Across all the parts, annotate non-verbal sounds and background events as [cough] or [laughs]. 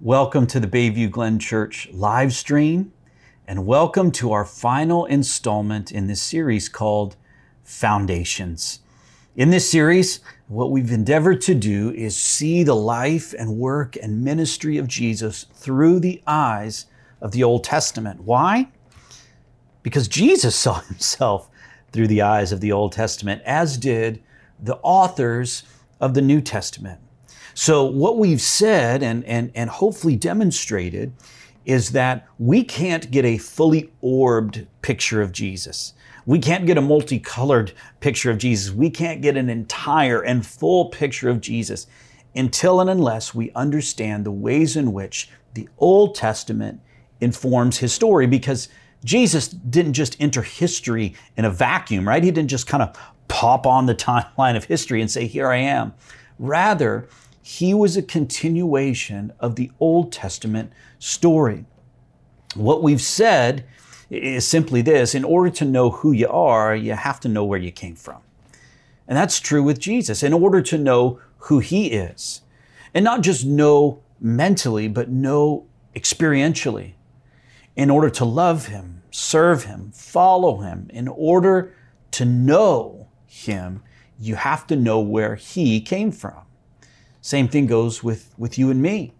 Welcome to the Bayview Glen Church live stream, and welcome to our final installment in this series called Foundations. In this series, what we've endeavored to do is see the life and work and ministry of Jesus through the eyes of the Old Testament. Why? Because Jesus [laughs] saw himself through the eyes of the Old Testament, as did the authors of the New Testament. So, what we've said and, and, and hopefully demonstrated is that we can't get a fully orbed picture of Jesus. We can't get a multicolored picture of Jesus. We can't get an entire and full picture of Jesus until and unless we understand the ways in which the Old Testament informs his story because Jesus didn't just enter history in a vacuum, right? He didn't just kind of pop on the [laughs] timeline of history and say, Here I am. Rather, he was a continuation of the Old Testament story. What we've said is simply this in order to know who you are, you have to know where you came from. And that's true with Jesus. In order to know who he is, and not just know mentally, but know experientially, in order to love him, serve him, follow him, in order to know him, you have to know where he came from. Same thing goes with, with you and me.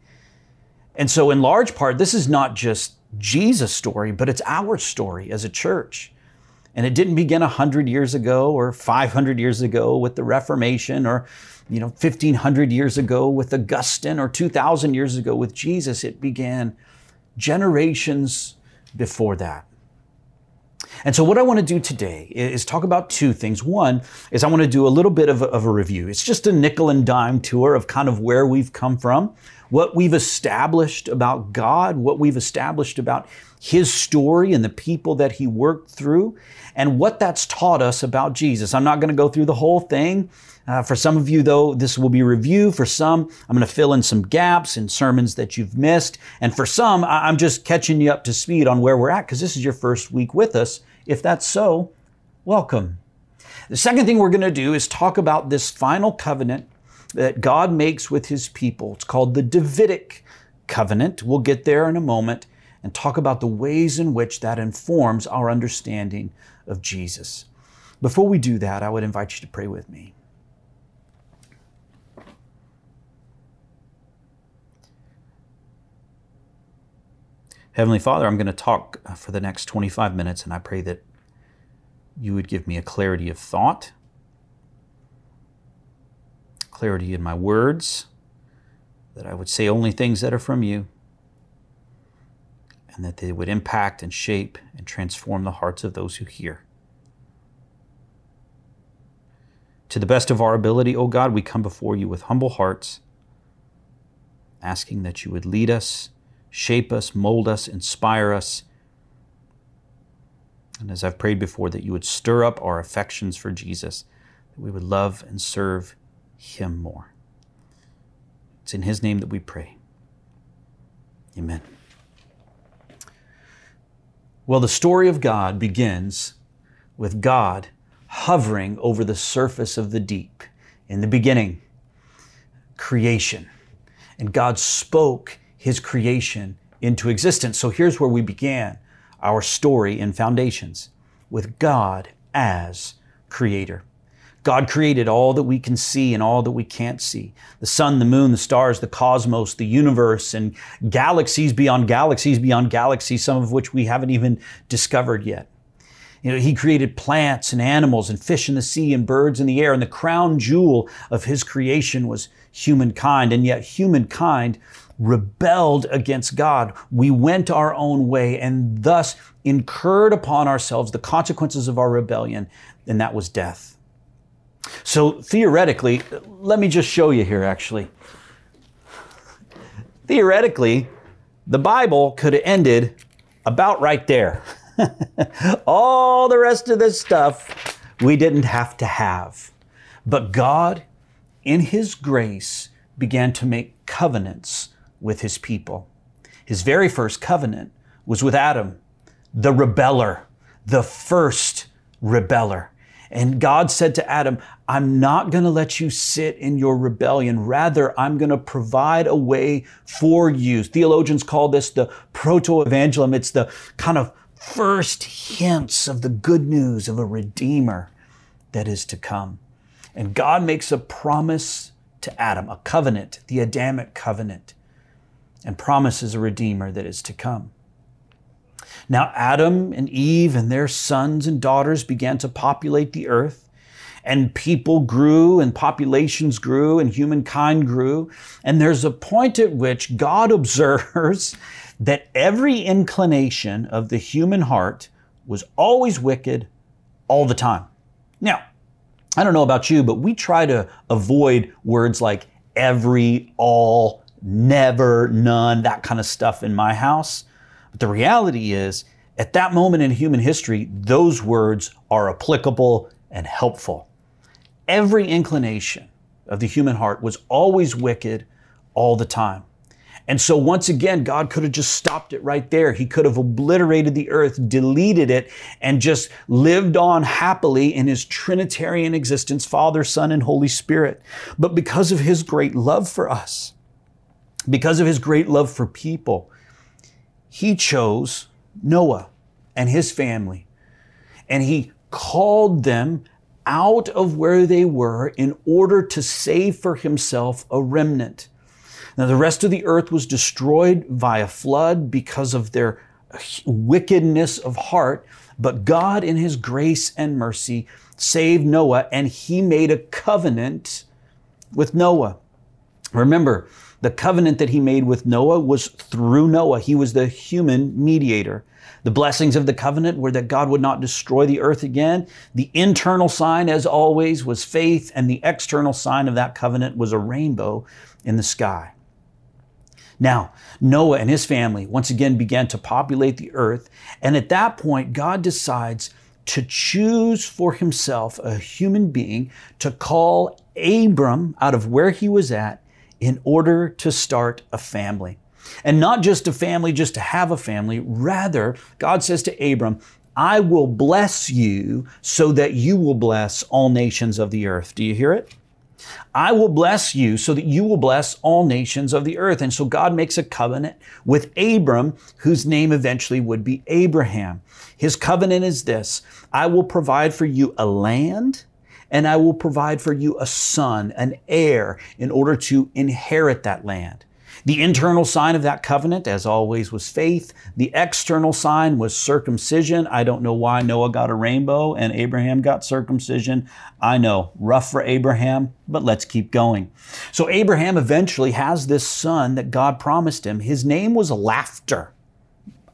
And so, in large part, this is not just Jesus' story, but it's our story as a church. And it didn't begin 100 years ago or 500 years ago with the Reformation or you know 1500 years ago with Augustine or 2000 years ago with Jesus. It began generations before that. And so, what I want to do today is talk about two things. One is I want to do a little bit of a, of a, review. It's just a nickel and dime tour of kind of where we've come from, what we've established about God, what we've established about His story and the people that He worked through, and what that's taught us about Jesus. I'm not going to go through the whole thing. Uh, for some of you, though, this will be review. For some, I'm going to fill in some gaps in sermons that you've missed. And for some, I'm just catching you up to speed on where we're at because this is your first week with us. If that's so, welcome. The second thing we're going to do is talk about this final covenant that God makes with his people. It's called the Davidic covenant. We'll get there in a moment and talk about the ways in which that informs our understanding of Jesus. Before we do that, I would invite you to pray with me. Heavenly Father, I'm going to talk uh, for the next 25 minutes, and I pray that you would give me a clarity of thought, clarity in my words, that I would say only things that are from you, and that they would impact and shape and transform the hearts of those who hear. To the best of our ability, O God, we come before you with humble hearts, asking that you would lead us shape us, mold us, inspire us. And as I've prayed before, that you would stir up our affections for Jesus, that we would love and serve him more. It's in his name that we pray. Amen. Well, the story of God begins with God hovering over the surface of the deep. In the beginning, creation. And God spoke his creation into existence. So here's where we began our story in Foundations with God as creator. God created all that we can see and all that we can't see the sun, the moon, the stars, the cosmos, the universe, and galaxies beyond galaxies beyond galaxies, some of which we haven't even discovered yet. You know, he created plants and animals and fish in the sea and birds in the air, and the crown jewel of his creation was humankind. And yet, humankind rebelled against God. We went our own way and thus incurred upon ourselves the consequences of our rebellion, and that was death. So theoretically, let me just show you here actually. Theoretically, the Bible could have ended about right there. [laughs] All the rest of this stuff we didn't have to have. But God, in His grace, began to make covenants with his people. His very first covenant was with Adam, the rebeller, the first rebeller. And God said to Adam, I'm not going to let you sit in your rebellion. Rather, I'm going to provide a way for you. Theologians call this the proto-evangelium. It's the kind of first hints of the good news of a redeemer that is to come. And God makes a promise to Adam, a covenant, the Adamic covenant, and promises a redeemer that is to come. Now, Adam and Eve and their sons and daughters began to populate the earth, and people grew, and populations grew, and humankind grew. And there's a point at which God [laughs] observes that every inclination of the human heart was always wicked all the time. Now, I don't know about you, but we try to avoid words like every, all, never, none, that kind of stuff in my house but the reality is, at that moment in human history, those words are applicable and helpful. Every inclination of the human heart was always wicked all the time. And so, once again, God could have just stopped it right there. He could have obliterated the earth, deleted it, and just lived on happily in his Trinitarian existence Father, Son, and Holy Spirit. But because of his great love for us, because of his great love for people, he chose Noah and his family, and he called them out of where they were in order to save for himself a remnant. Now, the rest of the earth was destroyed via flood because of their wickedness of heart, but God, in his grace and mercy, saved Noah and he made a covenant with Noah. Remember, the covenant that he made with Noah was through Noah. He was the human mediator. The blessings of the covenant were that God would not destroy the earth again. The internal sign, as always, was faith, and the external sign of that covenant was a rainbow in the sky. Now, Noah and his family once again began to populate the earth, and at that point, God decides to choose for himself a human being to call Abram out of where he was at in order to start a family. And not just a family, just to have a family. Rather, God says to Abram, I will bless you so that you will bless all nations of the earth. Do you hear it? I will bless you so that you will bless all nations of the earth. And so God makes a covenant with Abram, whose name eventually would be Abraham. His covenant is this I will provide for you a land and I will provide for you a son, an heir, in order to inherit that land. The internal sign of that covenant, as always, was faith. The external sign was circumcision. I don't know why Noah got a rainbow and Abraham got circumcision. I know, rough for Abraham, but let's keep going. So Abraham eventually has this son that God promised him. His name was Laughter,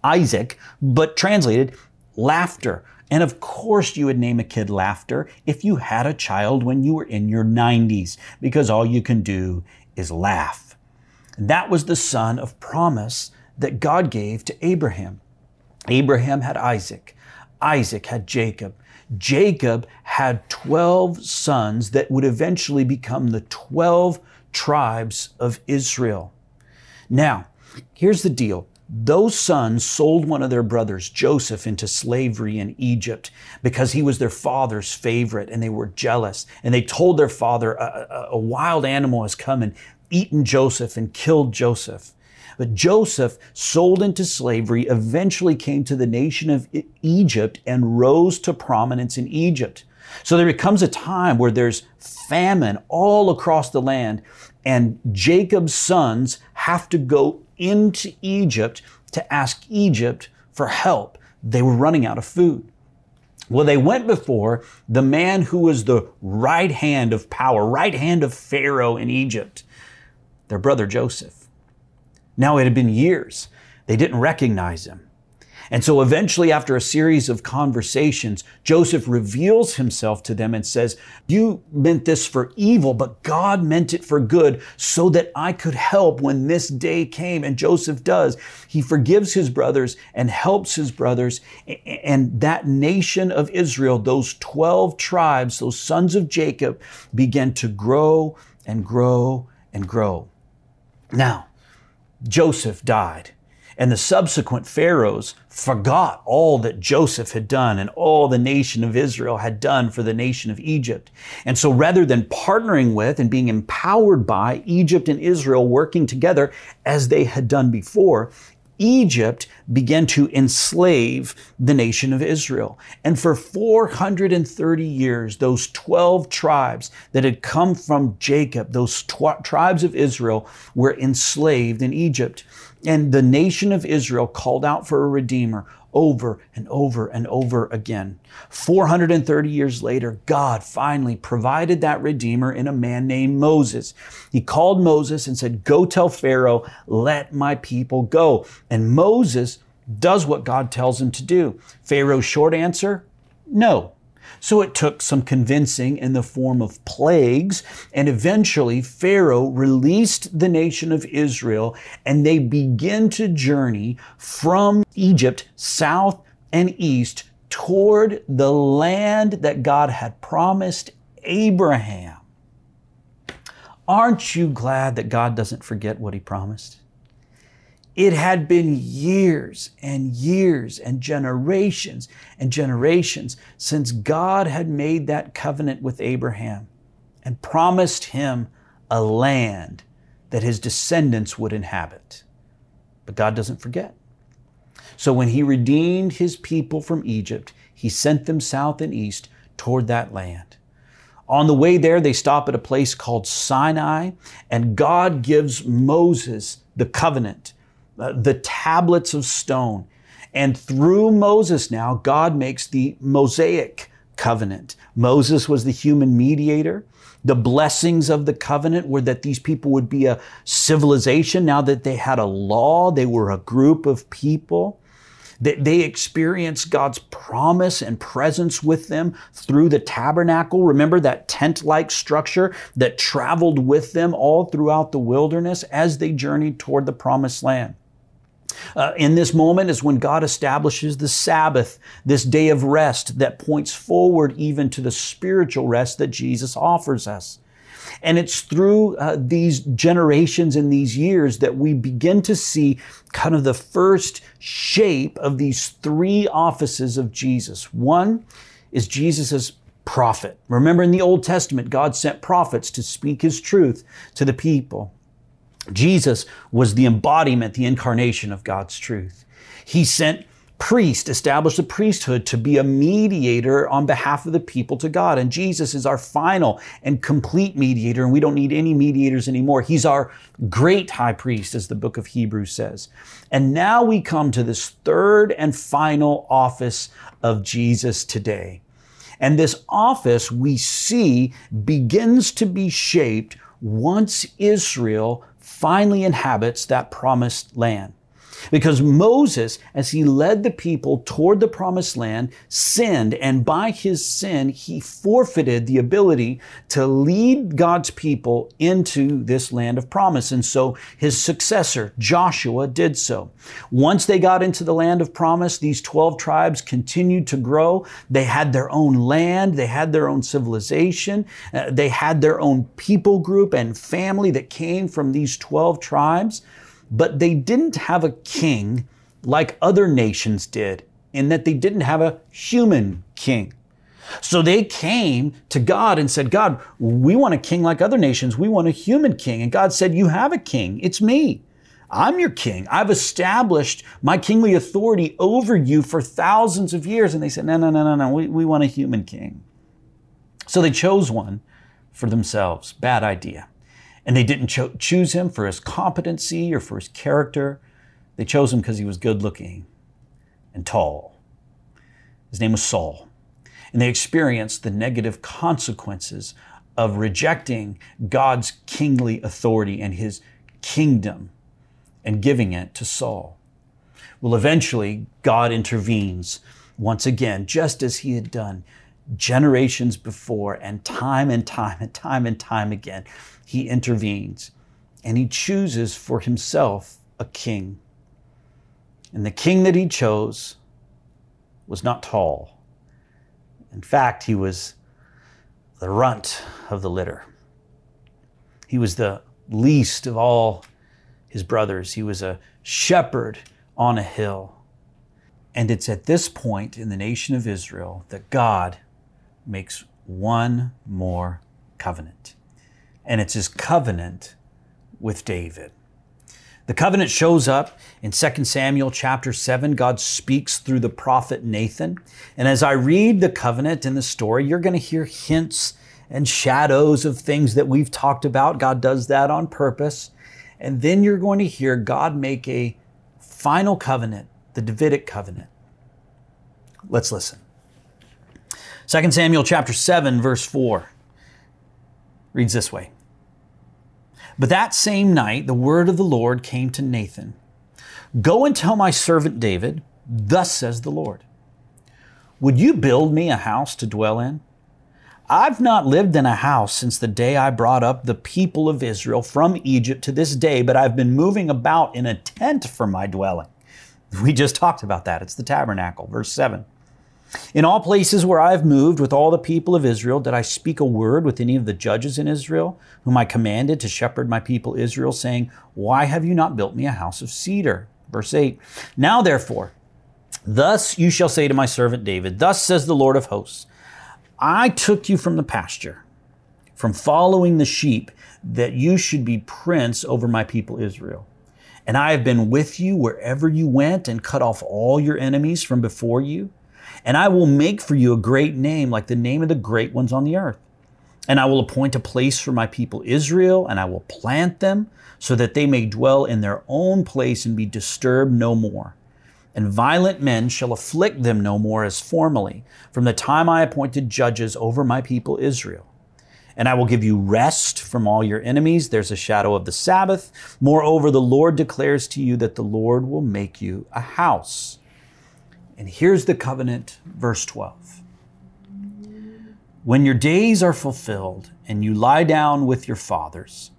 Isaac, but translated laughter. And of course, you would name a kid laughter if you had a child when you were in your 90s, because all you can do is laugh. That was the son of promise that God gave to Abraham. Abraham had Isaac. Isaac had Jacob. Jacob had 12 sons that would eventually become the 12 tribes of Israel. Now, here's the deal those sons sold one of their brothers, Joseph, into slavery in Egypt because he was their father's favorite and they were jealous. And they told their father, a, a, a wild animal has come and eaten Joseph and killed Joseph. But Joseph, sold into slavery, eventually came to the nation of Egypt and rose to prominence in Egypt. So there becomes a time where there's famine all across the land, and Jacob's sons have to go into Egypt to ask Egypt for help. They were running out of food. Well, they went before the man who was the right hand of power, right hand of Pharaoh in Egypt, their brother Joseph. Now it had been years. They didn't recognize him. And so eventually, after a series of conversations, Joseph reveals himself to them and says, You meant this for evil, but God meant it for good so that I could help when this day came. And Joseph does. He forgives his brothers and helps his brothers. And that nation of Israel, those 12 tribes, those sons of Jacob, began to grow and grow and grow. Now, Joseph died. And the subsequent pharaohs forgot all that Joseph had done and all the nation of Israel had done for the nation of Egypt. And so rather than partnering with and being empowered by Egypt and Israel working together as they had done before, Egypt began to enslave the nation of Israel. And for 430 years, those 12 tribes that had come from Jacob, those tw- tribes of Israel, were enslaved in Egypt. And the nation of Israel called out for a redeemer over and over and over again. 430 years later, God finally provided that Redeemer in a man named Moses. He called Moses and said, Go tell Pharaoh, let my people go. And Moses does what God tells him to do. Pharaoh's short answer, no. So it took some convincing in the form of plagues, and eventually Pharaoh released the nation of Israel, and they begin to journey from Egypt south and east toward the land that God had promised Abraham. Aren't you glad that God doesn't forget what he promised? It had been years and years and generations and generations since God had made that covenant with Abraham and promised him a land that his descendants would inhabit. But God doesn't forget. So when he redeemed his people from Egypt, he sent them south and east toward that land. On the way there, they stop at a place called Sinai, and God gives Moses the covenant uh, the tablets of stone. And through Moses now, God makes the Mosaic covenant. Moses was the human mediator. The blessings of the covenant were that these people would be a civilization. Now that they had a law, they were a group of people. That They experienced God's promise and presence with them through the tabernacle. Remember that tent like structure that traveled with them all throughout the wilderness as they journeyed toward the promised land. Uh, in this moment is when God establishes the Sabbath, this day of rest that points forward even to the spiritual rest that Jesus offers us. And it's through uh, these generations and these years that we begin to see kind of the first shape of these three offices of Jesus. One is Jesus' prophet. Remember in the Old Testament, God sent prophets to speak his truth to the people. Jesus was the embodiment, the incarnation of God's truth. He sent priest, established a priesthood to be a mediator on behalf of the people to God. And Jesus is our final and complete mediator, and we don't need any mediators anymore. He's our great high priest, as the book of Hebrews says. And now we come to this third and final office of Jesus today. And this office we see begins to be shaped once Israel finally inhabits that promised land. Because Moses, as he led the people toward the promised land, sinned, and by his sin, he forfeited the ability to lead God's people into this land of promise. And so his successor, Joshua, did so. Once they got into the land of promise, these 12 tribes continued to grow. They had their own land, they had their own civilization, uh, they had their own people group and family that came from these 12 tribes but they didn't have a king like other nations did, in that they didn't have a human king. So they came to God and said, God, we want a king like other nations. We want a human king. And God said, You have a king. It's me. I'm your king. I've established my kingly authority over you for thousands of years. And they said, No, no, no, no, no. We, we want a human king. So they chose one for themselves. Bad idea. And they didn't cho- choose him for his competency or for his character. They chose him because he was good looking and tall. His name was Saul. And they experienced the negative consequences of rejecting God's kingly authority and his kingdom and giving it to Saul. Well, eventually, God intervenes once again, just as he had done generations before, and time and time and time and time again he intervenes and he chooses for himself a king. And the king that he chose was not tall. In fact, he was the runt of the litter. He was the least of all his brothers. He was a shepherd on a hill. And it's at this point in the nation of Israel that God makes one more covenant. And it's his covenant with David. The covenant shows up in 2 Samuel chapter 7. God speaks through the prophet Nathan. And as I read the covenant in the story, you're going to hear hints and shadows of things that we've talked about. God does that on purpose. And then you're going to hear God make a final covenant, the Davidic covenant. Let's listen. 2 Samuel chapter 7 verse 4 reads this way. But that same night the word of the Lord came to Nathan. Go and tell my servant David, thus says the Lord. Would you build me a house to dwell in? I've not lived in a house since the day I brought up the people of Israel from Egypt to this day, but I've been moving about in a tent for my dwelling. [laughs] We just talked about that. It's the tabernacle, verse 7. In all places where I have moved with all the people of Israel, did I speak a word with any of the judges in Israel, whom I commanded to shepherd my people Israel, saying, Why have you not built me a house of cedar? Verse 8. Now therefore, thus you shall say to my servant David, Thus says the Lord of hosts, I took you from the pasture, from following the sheep, that you should be prince over my people Israel. And I have been with you wherever you went and cut off all your enemies from before you. And I will make for you a great name like the name of the great ones on the earth. And I will appoint a place for my people Israel, and I will plant them so that they may dwell in their own place and be disturbed no more and violent men shall afflict them no more as formerly, from the time I appointed judges over my people Israel. And I will give you rest from all your enemies. There's a shadow of the Sabbath. Moreover, the Lord declares to you that the Lord will make you a house. And here's the covenant, verse 12. When your days are fulfilled and you lie down with your fathers,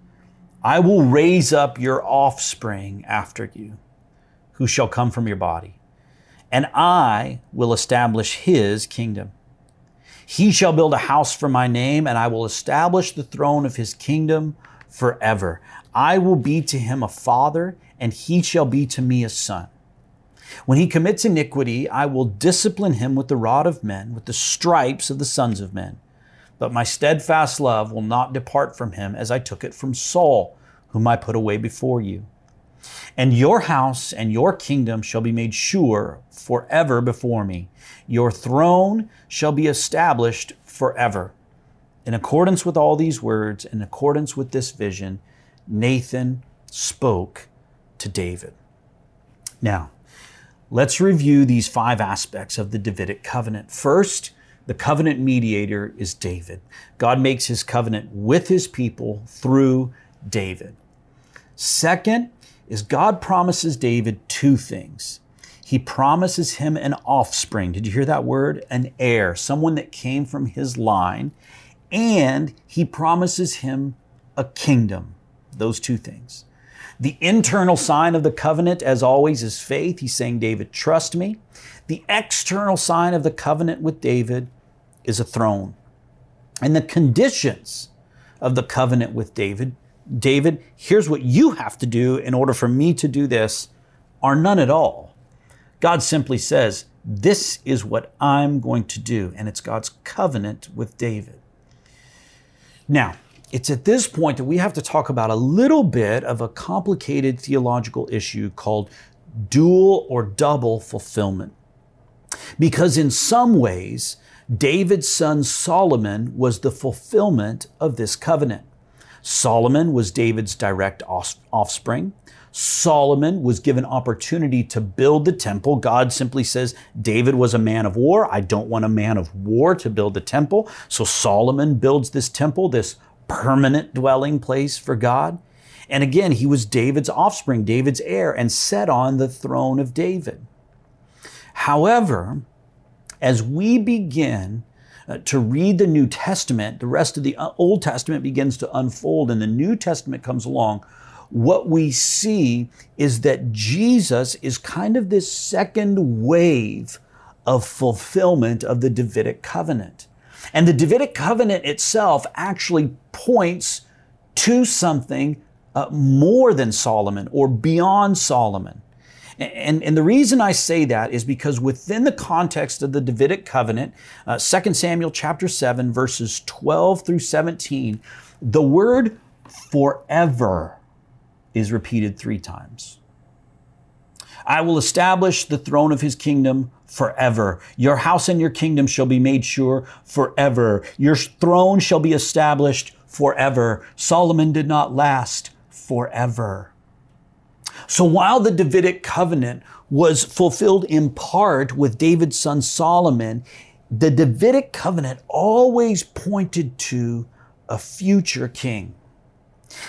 I will raise up your offspring after you who shall come from your body, and I will establish his kingdom. He shall build a house for my name, and I will establish the throne of his kingdom forever. I will be to him a father, and he shall be to me a son. When he commits iniquity, I will discipline him with the rod of men, with the stripes of the sons of men. But my steadfast love will not depart from him as I took it from Saul, whom I put away before you. And your house and your kingdom shall be made sure forever before me. Your throne shall be established forever. In accordance with all these words, in accordance with this vision, Nathan spoke to David. Now, let's review these five aspects of the Davidic covenant. First, the covenant mediator is David. God makes his covenant with his people through David. Second, is God promises David two things. He promises him an offspring. Did you hear that word? An heir, someone that came from his line. And he promises him a kingdom. Those two things. The internal sign of the covenant, as always, is faith. He's saying, David, trust me. The external sign of the covenant with David is a throne. And the conditions of the covenant with David David, here's what you have to do in order for me to do this, are none at all. God simply says, This is what I'm going to do. And it's God's covenant with David. Now, it's at this point that we have to talk about a little bit of a complicated theological issue called dual or double fulfillment. Because in some ways, David's son Solomon was the fulfillment of this covenant. Solomon was David's direct offspring. Solomon was given opportunity to build the temple. God simply says, David was a man of war. I don't want a man of war to build the temple. So Solomon builds this temple, this permanent dwelling place for God. And again, he was David's offspring, David's heir, and set on the throne of David. However, as we begin uh, to read the New Testament, the rest of the uh, Old Testament begins to unfold and the New Testament comes along. What we see is that Jesus is kind of this second wave of fulfillment of the Davidic covenant. And the Davidic covenant itself actually points to something uh, more than Solomon or beyond Solomon. And, and the reason I say that is because within the context of the Davidic covenant, uh, 2 Samuel chapter 7, verses 12 through 17, the word forever is repeated three times. I will establish the throne of his kingdom forever. Your house and your kingdom shall be made sure forever. Your throne shall be established forever. Solomon did not last forever. So while the Davidic covenant was fulfilled in part with David's son Solomon, the Davidic covenant always pointed to a future king.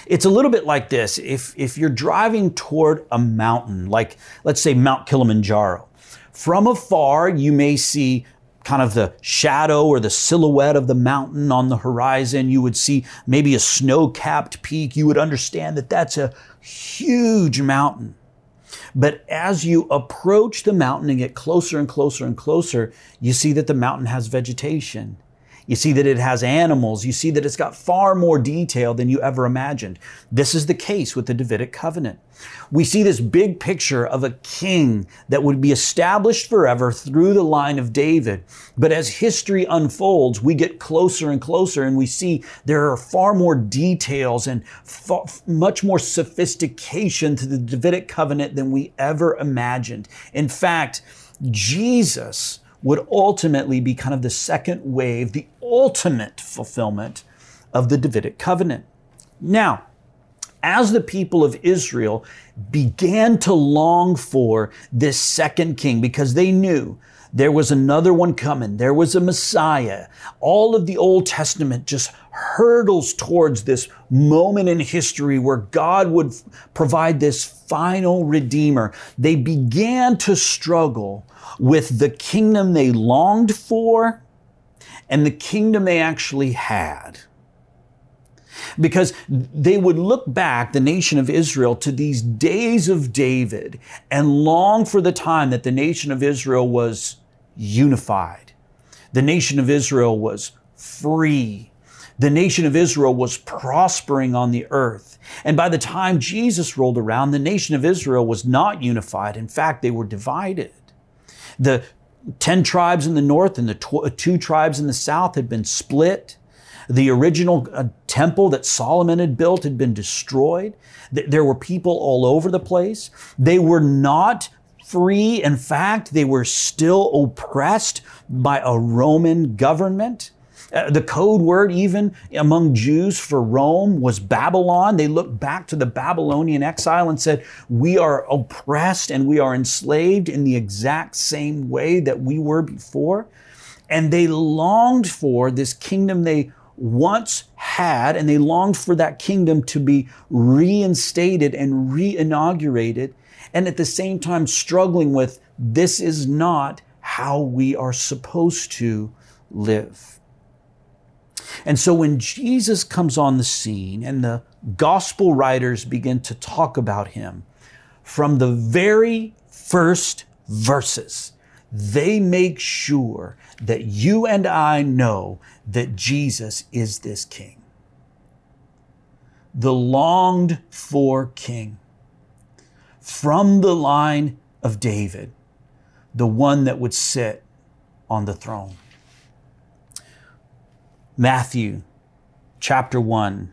It's a little bit like this. If, if you're driving toward a mountain, like let's say Mount Kilimanjaro, from afar you may see kind of the shadow or the silhouette of the mountain on the horizon. You would see maybe a snow capped peak. You would understand that that's a huge mountain. But as you approach the mountain and get closer and closer and closer, you see that the mountain has vegetation. You see that it has animals. You see that it's got far more detail than you ever imagined. This is the case with the Davidic covenant. We see this big picture of a king that would be established forever through the line of David. But as history unfolds, we get closer and closer and we see there are far more details and far, much more sophistication to the Davidic covenant than we ever imagined. In fact, Jesus would ultimately be kind of the second wave, the ultimate fulfillment of the Davidic covenant. Now, as the people of Israel began to long for this second king because they knew there was another one coming. There was a Messiah. All of the Old Testament just hurdles towards this moment in history where God would provide this final Redeemer. They began to struggle with the kingdom they longed for and the kingdom they actually had. Because they would look back, the nation of Israel, to these days of David and long for the time that the nation of Israel was unified. The nation of Israel was free. The nation of Israel was prospering on the earth. And by the time Jesus rolled around, the nation of Israel was not unified. In fact, they were divided. The 10 tribes in the north and the tw- two tribes in the south had been split. The original uh, temple that Solomon had built had been destroyed. Th- there were people all over the place. They were not free. In fact, they were still oppressed by a Roman government. Uh, the code word, even among Jews for Rome, was Babylon. They looked back to the Babylonian exile and said, We are oppressed and we are enslaved in the exact same way that we were before. And they longed for this kingdom they once had, and they longed for that kingdom to be reinstated and re inaugurated. And at the same time, struggling with this is not how we are supposed to live. And so when Jesus comes on the scene and the gospel writers begin to talk about him, from the very first verses, they make sure that you and I know that Jesus is this king. The longed for king from the line of David, the one that would sit on the throne. Matthew chapter 1,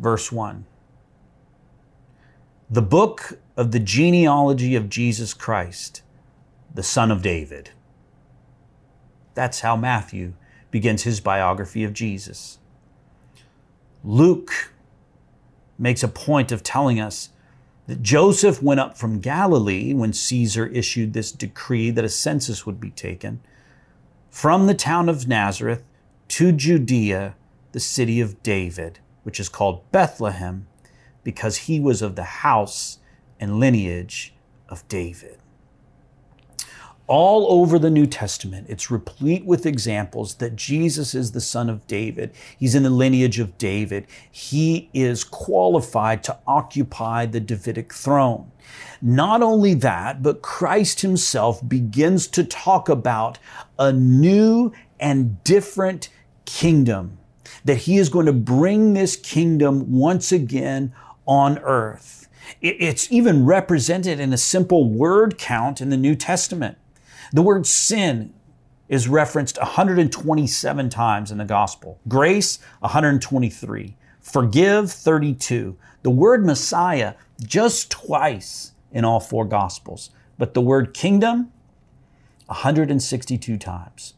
verse 1. The book of the genealogy of Jesus Christ, the son of David. That's how Matthew begins his biography of Jesus. Luke makes a point of telling us that Joseph went up from Galilee when Caesar issued this decree that a census would be taken from the town of Nazareth to Judea, the city of David, which is called Bethlehem, because he was of the house and lineage of David. All over the New Testament, it's replete with examples that Jesus is the son of David. He's in the lineage of David. He is qualified to occupy the Davidic throne. Not only that, but Christ himself begins to talk about a new and different kingdom, that he is going to bring this kingdom once again on earth. It's even represented in a simple word count in the New Testament. The word sin is referenced 127 times in the gospel, grace 123, forgive 32, the word Messiah just twice in all four gospels, but the word kingdom 162 times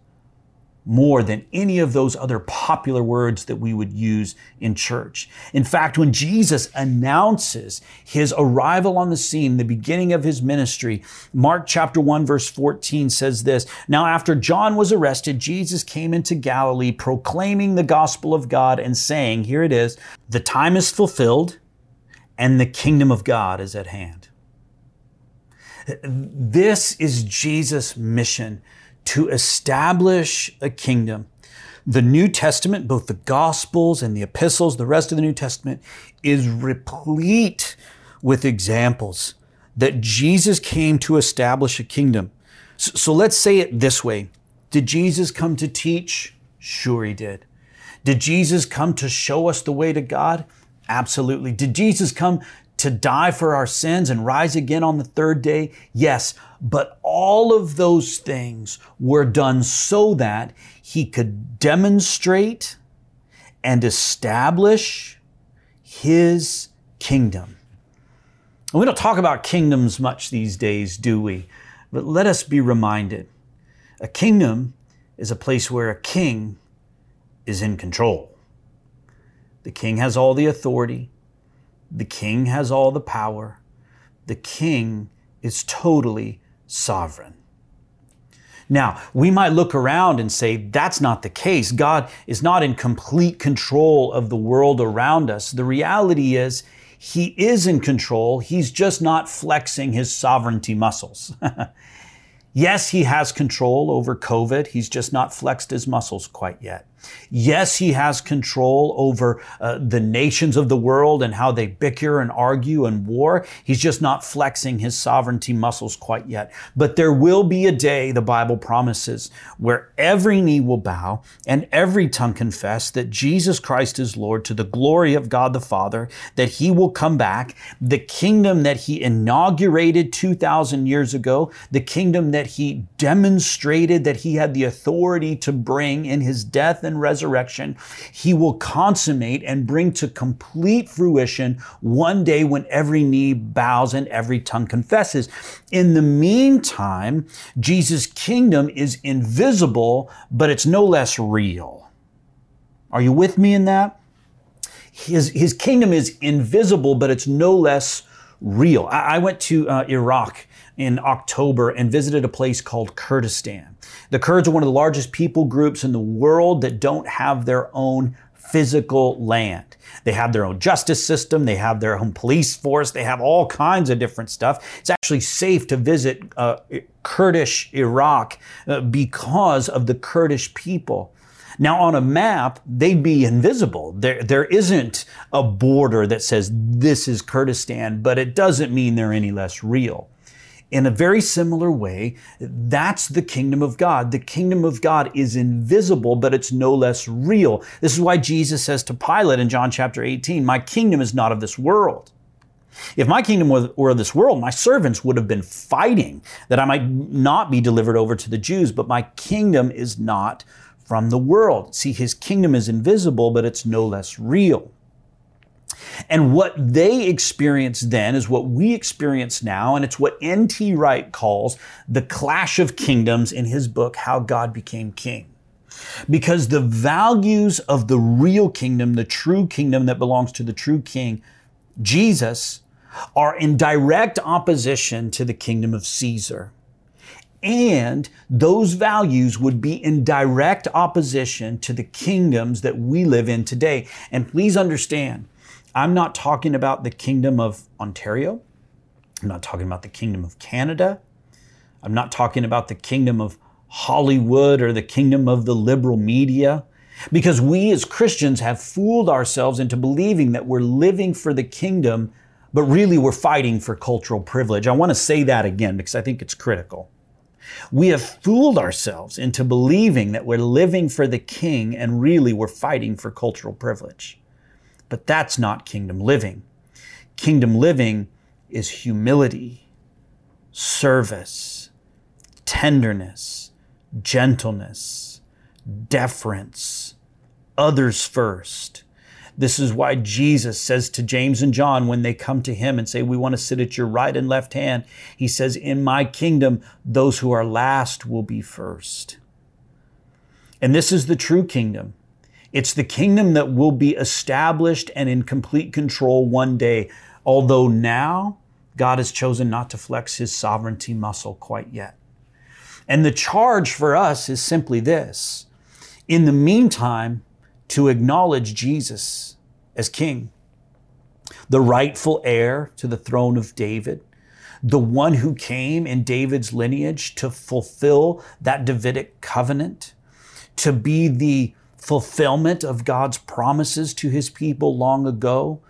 more than any of those other popular words that we would use in church. In fact, when Jesus announces his arrival on the scene, the beginning of his ministry, Mark chapter 1 verse 14 says this, Now after John was arrested, Jesus came into Galilee proclaiming the gospel of God and saying, here it is, the time is fulfilled and the kingdom of God is at hand. This is Jesus' mission to establish a kingdom. The New Testament, both the Gospels and the epistles, the rest of the New Testament, is replete with examples that Jesus came to establish a kingdom. So, so, let's say it this way Did Jesus come to teach? Sure, he did. Did Jesus come to show us the way to God? Absolutely. Did Jesus come to die for our sins and rise again on the third day? Yes, but all of those things were done so that he could demonstrate and establish his kingdom. And we don't talk about kingdoms much these days, do we? But let us be reminded a kingdom is a place where a king is in control. The king has all the authority. The king has all the power. The king is totally sovereign. Now, we might look around and say that's not the case. God is not in complete control of the world around us. The reality is, He is in control. He's just not flexing His sovereignty muscles. [laughs] yes, He has control over COVID. He's just not flexed His muscles quite yet. Yes, he has control over uh, the nations of the world and how they bicker and argue and war. He's just not flexing his sovereignty muscles quite yet. But there will be a day, the Bible promises, where every knee will bow and every tongue confess that Jesus Christ is Lord to the glory of God the Father, that he will come back. The kingdom that he inaugurated 2,000 years ago, the kingdom that he demonstrated that he had the authority to bring in his death and resurrection, he will consummate and bring to complete fruition one day when every knee bows and every tongue confesses. In the meantime, Jesus' kingdom is invisible, but it's no less real. Are you with me in that? His, his kingdom is invisible, but it's no less real. I, I went to uh, Iraq in October and visited a place called Kurdistan. The Kurds are one of the largest people groups in the world that don't have their own physical land. They have their own justice system, they have their own police force, they have all kinds of different stuff. It's actually safe to visit uh, Kurdish Iraq uh, because of the Kurdish people. Now, on a map, they'd be invisible. There, there isn't a border that says this is Kurdistan, but it doesn't mean they're any less real. In a very similar way, that's the kingdom of God. The kingdom of God is invisible, but it's no less real. This is why Jesus says to Pilate in John chapter 18, My kingdom is not of this world. If my kingdom were of this world, my servants would have been fighting that I might not be delivered over to the Jews, but my kingdom is not from the world. See, his kingdom is invisible, but it's no less real. And what they experienced then is what we experience now, and it's what N.T. Wright calls the clash of kingdoms in his book, How God Became King. Because the values of the real kingdom, the true kingdom that belongs to the true king, Jesus, are in direct opposition to the kingdom of Caesar and those values would be in direct opposition to the kingdoms that we live in today. And please understand, I'm not talking about the kingdom of Ontario. I'm not talking about the kingdom of Canada. I'm not talking about the kingdom of Hollywood or the kingdom of the liberal media. Because we as Christians have fooled ourselves into believing that we're living for the kingdom, but really we're fighting for cultural privilege. I want to say that again because I think it's critical. We have fooled ourselves into believing that we're living for the king and really we're fighting for cultural privilege. But that's not kingdom living. Kingdom living is humility, service, tenderness, gentleness, deference, others first. This is why Jesus says to James and John when they come to him and say, We want to sit at your right and left hand, he says, In my kingdom, those who are last will be first. And this is the true kingdom. It's the kingdom that will be established and in complete control one day, although now God has chosen not to flex his sovereignty muscle quite yet. And the charge for us is simply this in the meantime, to acknowledge Jesus as king, the rightful heir to the throne of David, the one who came in David's lineage to fulfill that Davidic covenant, to be the fulfillment of God's promises to his people long ago.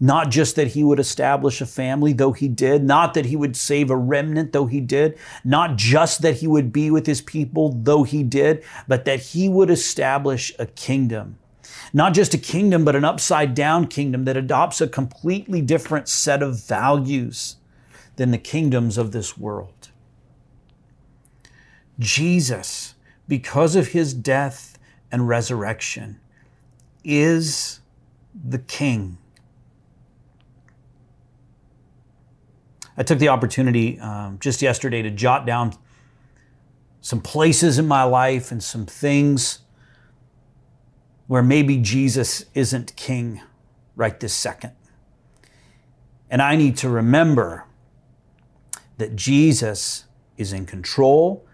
Not just that he would establish a family, though he did, not that he would save a remnant, though he did, not just that he would be with his people, though he did, but that he would establish a kingdom. Not just a kingdom, but an upside down kingdom that adopts a completely different set of values than the kingdoms of this world. Jesus, because of his death and resurrection, is the king I took the opportunity um, just yesterday to jot down some places in my life and some things where maybe Jesus isn't king right this second. And I need to remember that Jesus is in control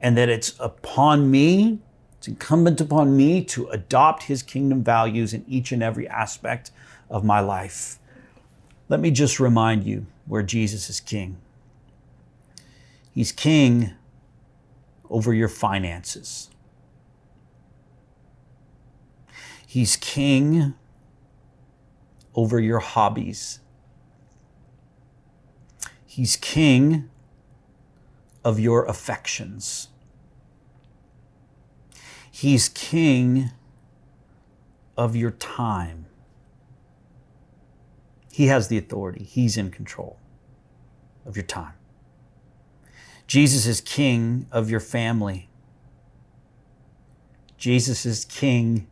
and that it's upon me, it's incumbent upon me to adopt his kingdom values in each and every aspect of my life. Let me just remind you where Jesus is king. He's king over your finances. He's king over your hobbies. He's king of your affections. He's king of your time. He has the authority, He's in control of your time. Jesus is king of your family. Jesus is king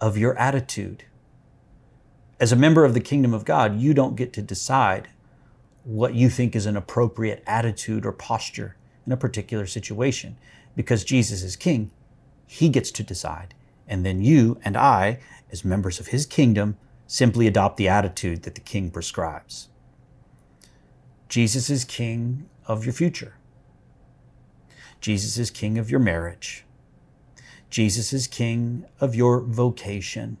of your attitude. As a member of the kingdom of God, you don't get to decide what you think is an appropriate attitude or posture in a particular situation. Because Jesus is king, he gets to decide. And then you and I, as members of his kingdom, simply adopt the attitude that the king prescribes. Jesus is king of your future. Jesus is king of your marriage. Jesus is king of your vocation.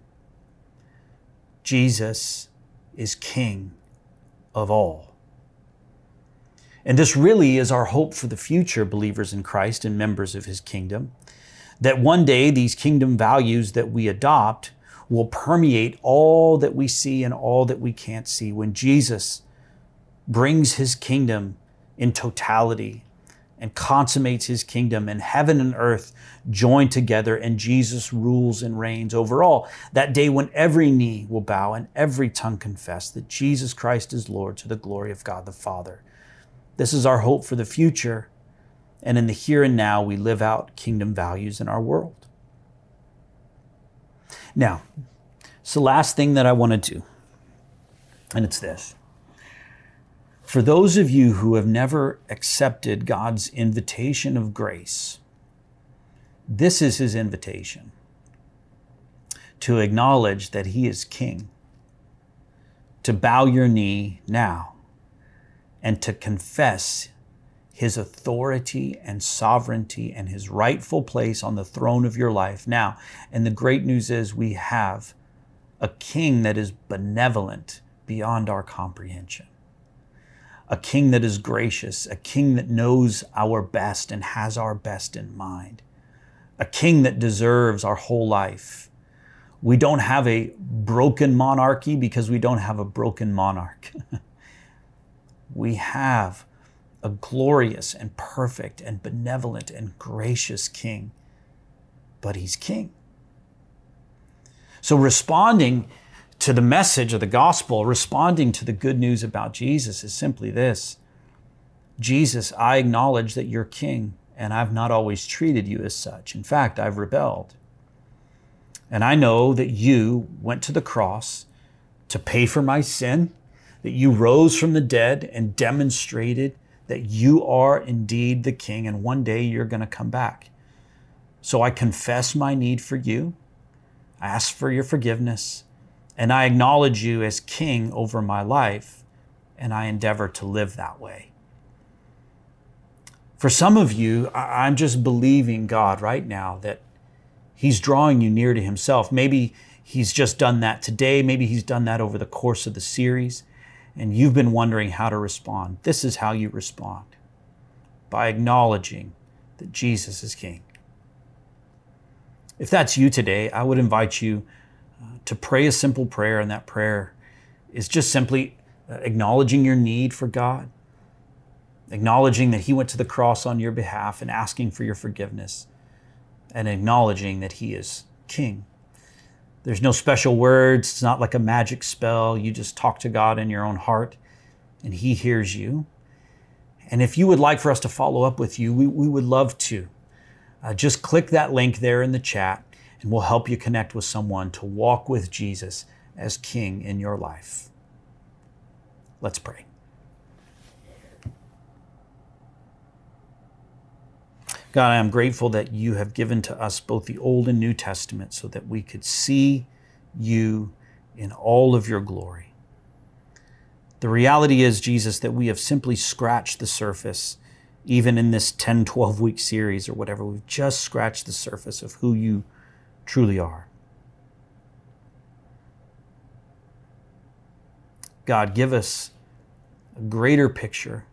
Jesus is king of all. And this really is our hope for the future, believers in Christ and members of his kingdom, that one day these kingdom values that we adopt will permeate all that we see and all that we can't see. When Jesus brings his kingdom in totality and consummates his kingdom, and heaven and earth join together, and Jesus rules and reigns over all. That day when every knee will bow and every tongue confess that Jesus Christ is Lord to the glory of God the Father. This is our hope for the future. And in the here and now, we live out kingdom values in our world. Now, it's the last thing that I want to do, and it's this. For those of you who have never accepted God's invitation of grace, this is his invitation to acknowledge that he is king, to bow your knee now, and to confess his authority and sovereignty and his rightful place on the throne of your life now. And the great news is we have a king that is benevolent beyond our comprehension, a king that is gracious, a king that knows our best and has our best in mind, a king that deserves our whole life. We don't have a broken monarchy because we don't have a broken monarch. [laughs] we have a glorious and perfect and benevolent and gracious king, but he's king. So, responding to the message of the gospel, responding to the good news about Jesus is simply this Jesus, I acknowledge that you're king, and I've not always treated you as such. In fact, I've rebelled. And I know that you went to the cross to pay for my sin, that you rose from the dead and demonstrated that you are indeed the king, and one day you're going to come back. So I confess my need for you. I ask for your forgiveness, and I acknowledge you as king over my life, and I endeavor to live that way. For some of you, I'm just believing God right now that He's drawing you near to Himself. Maybe He's just done that today. Maybe He's done that over the course of the series, and you've been wondering how to respond. This is how you respond by acknowledging that Jesus is King. If that's you today, I would invite you uh, to pray a simple prayer, and that prayer is just simply uh, acknowledging your need for God, acknowledging that He went to the cross on your behalf and asking for your forgiveness, and acknowledging that He is King. There's no special words, it's not like a magic spell. You just talk to God in your own heart, and He hears you. And if you would like for us to follow up with you, we, we would love to uh, just click that link there in the chat and we'll help you connect with someone to walk with Jesus as King in your life. Let's pray. God, I am grateful that you have given to us both the Old and New Testament so that we could see you in all of your glory. The reality is, Jesus, that we have simply scratched the surface even in this 10, 12 week series or whatever, we've just scratched the surface of who you truly are. God, give us a greater picture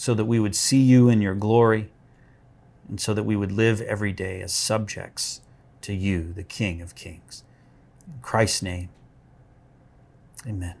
so that we would see you in your glory and so that we would live every day as subjects to you, the King of Kings. In Christ's name, amen.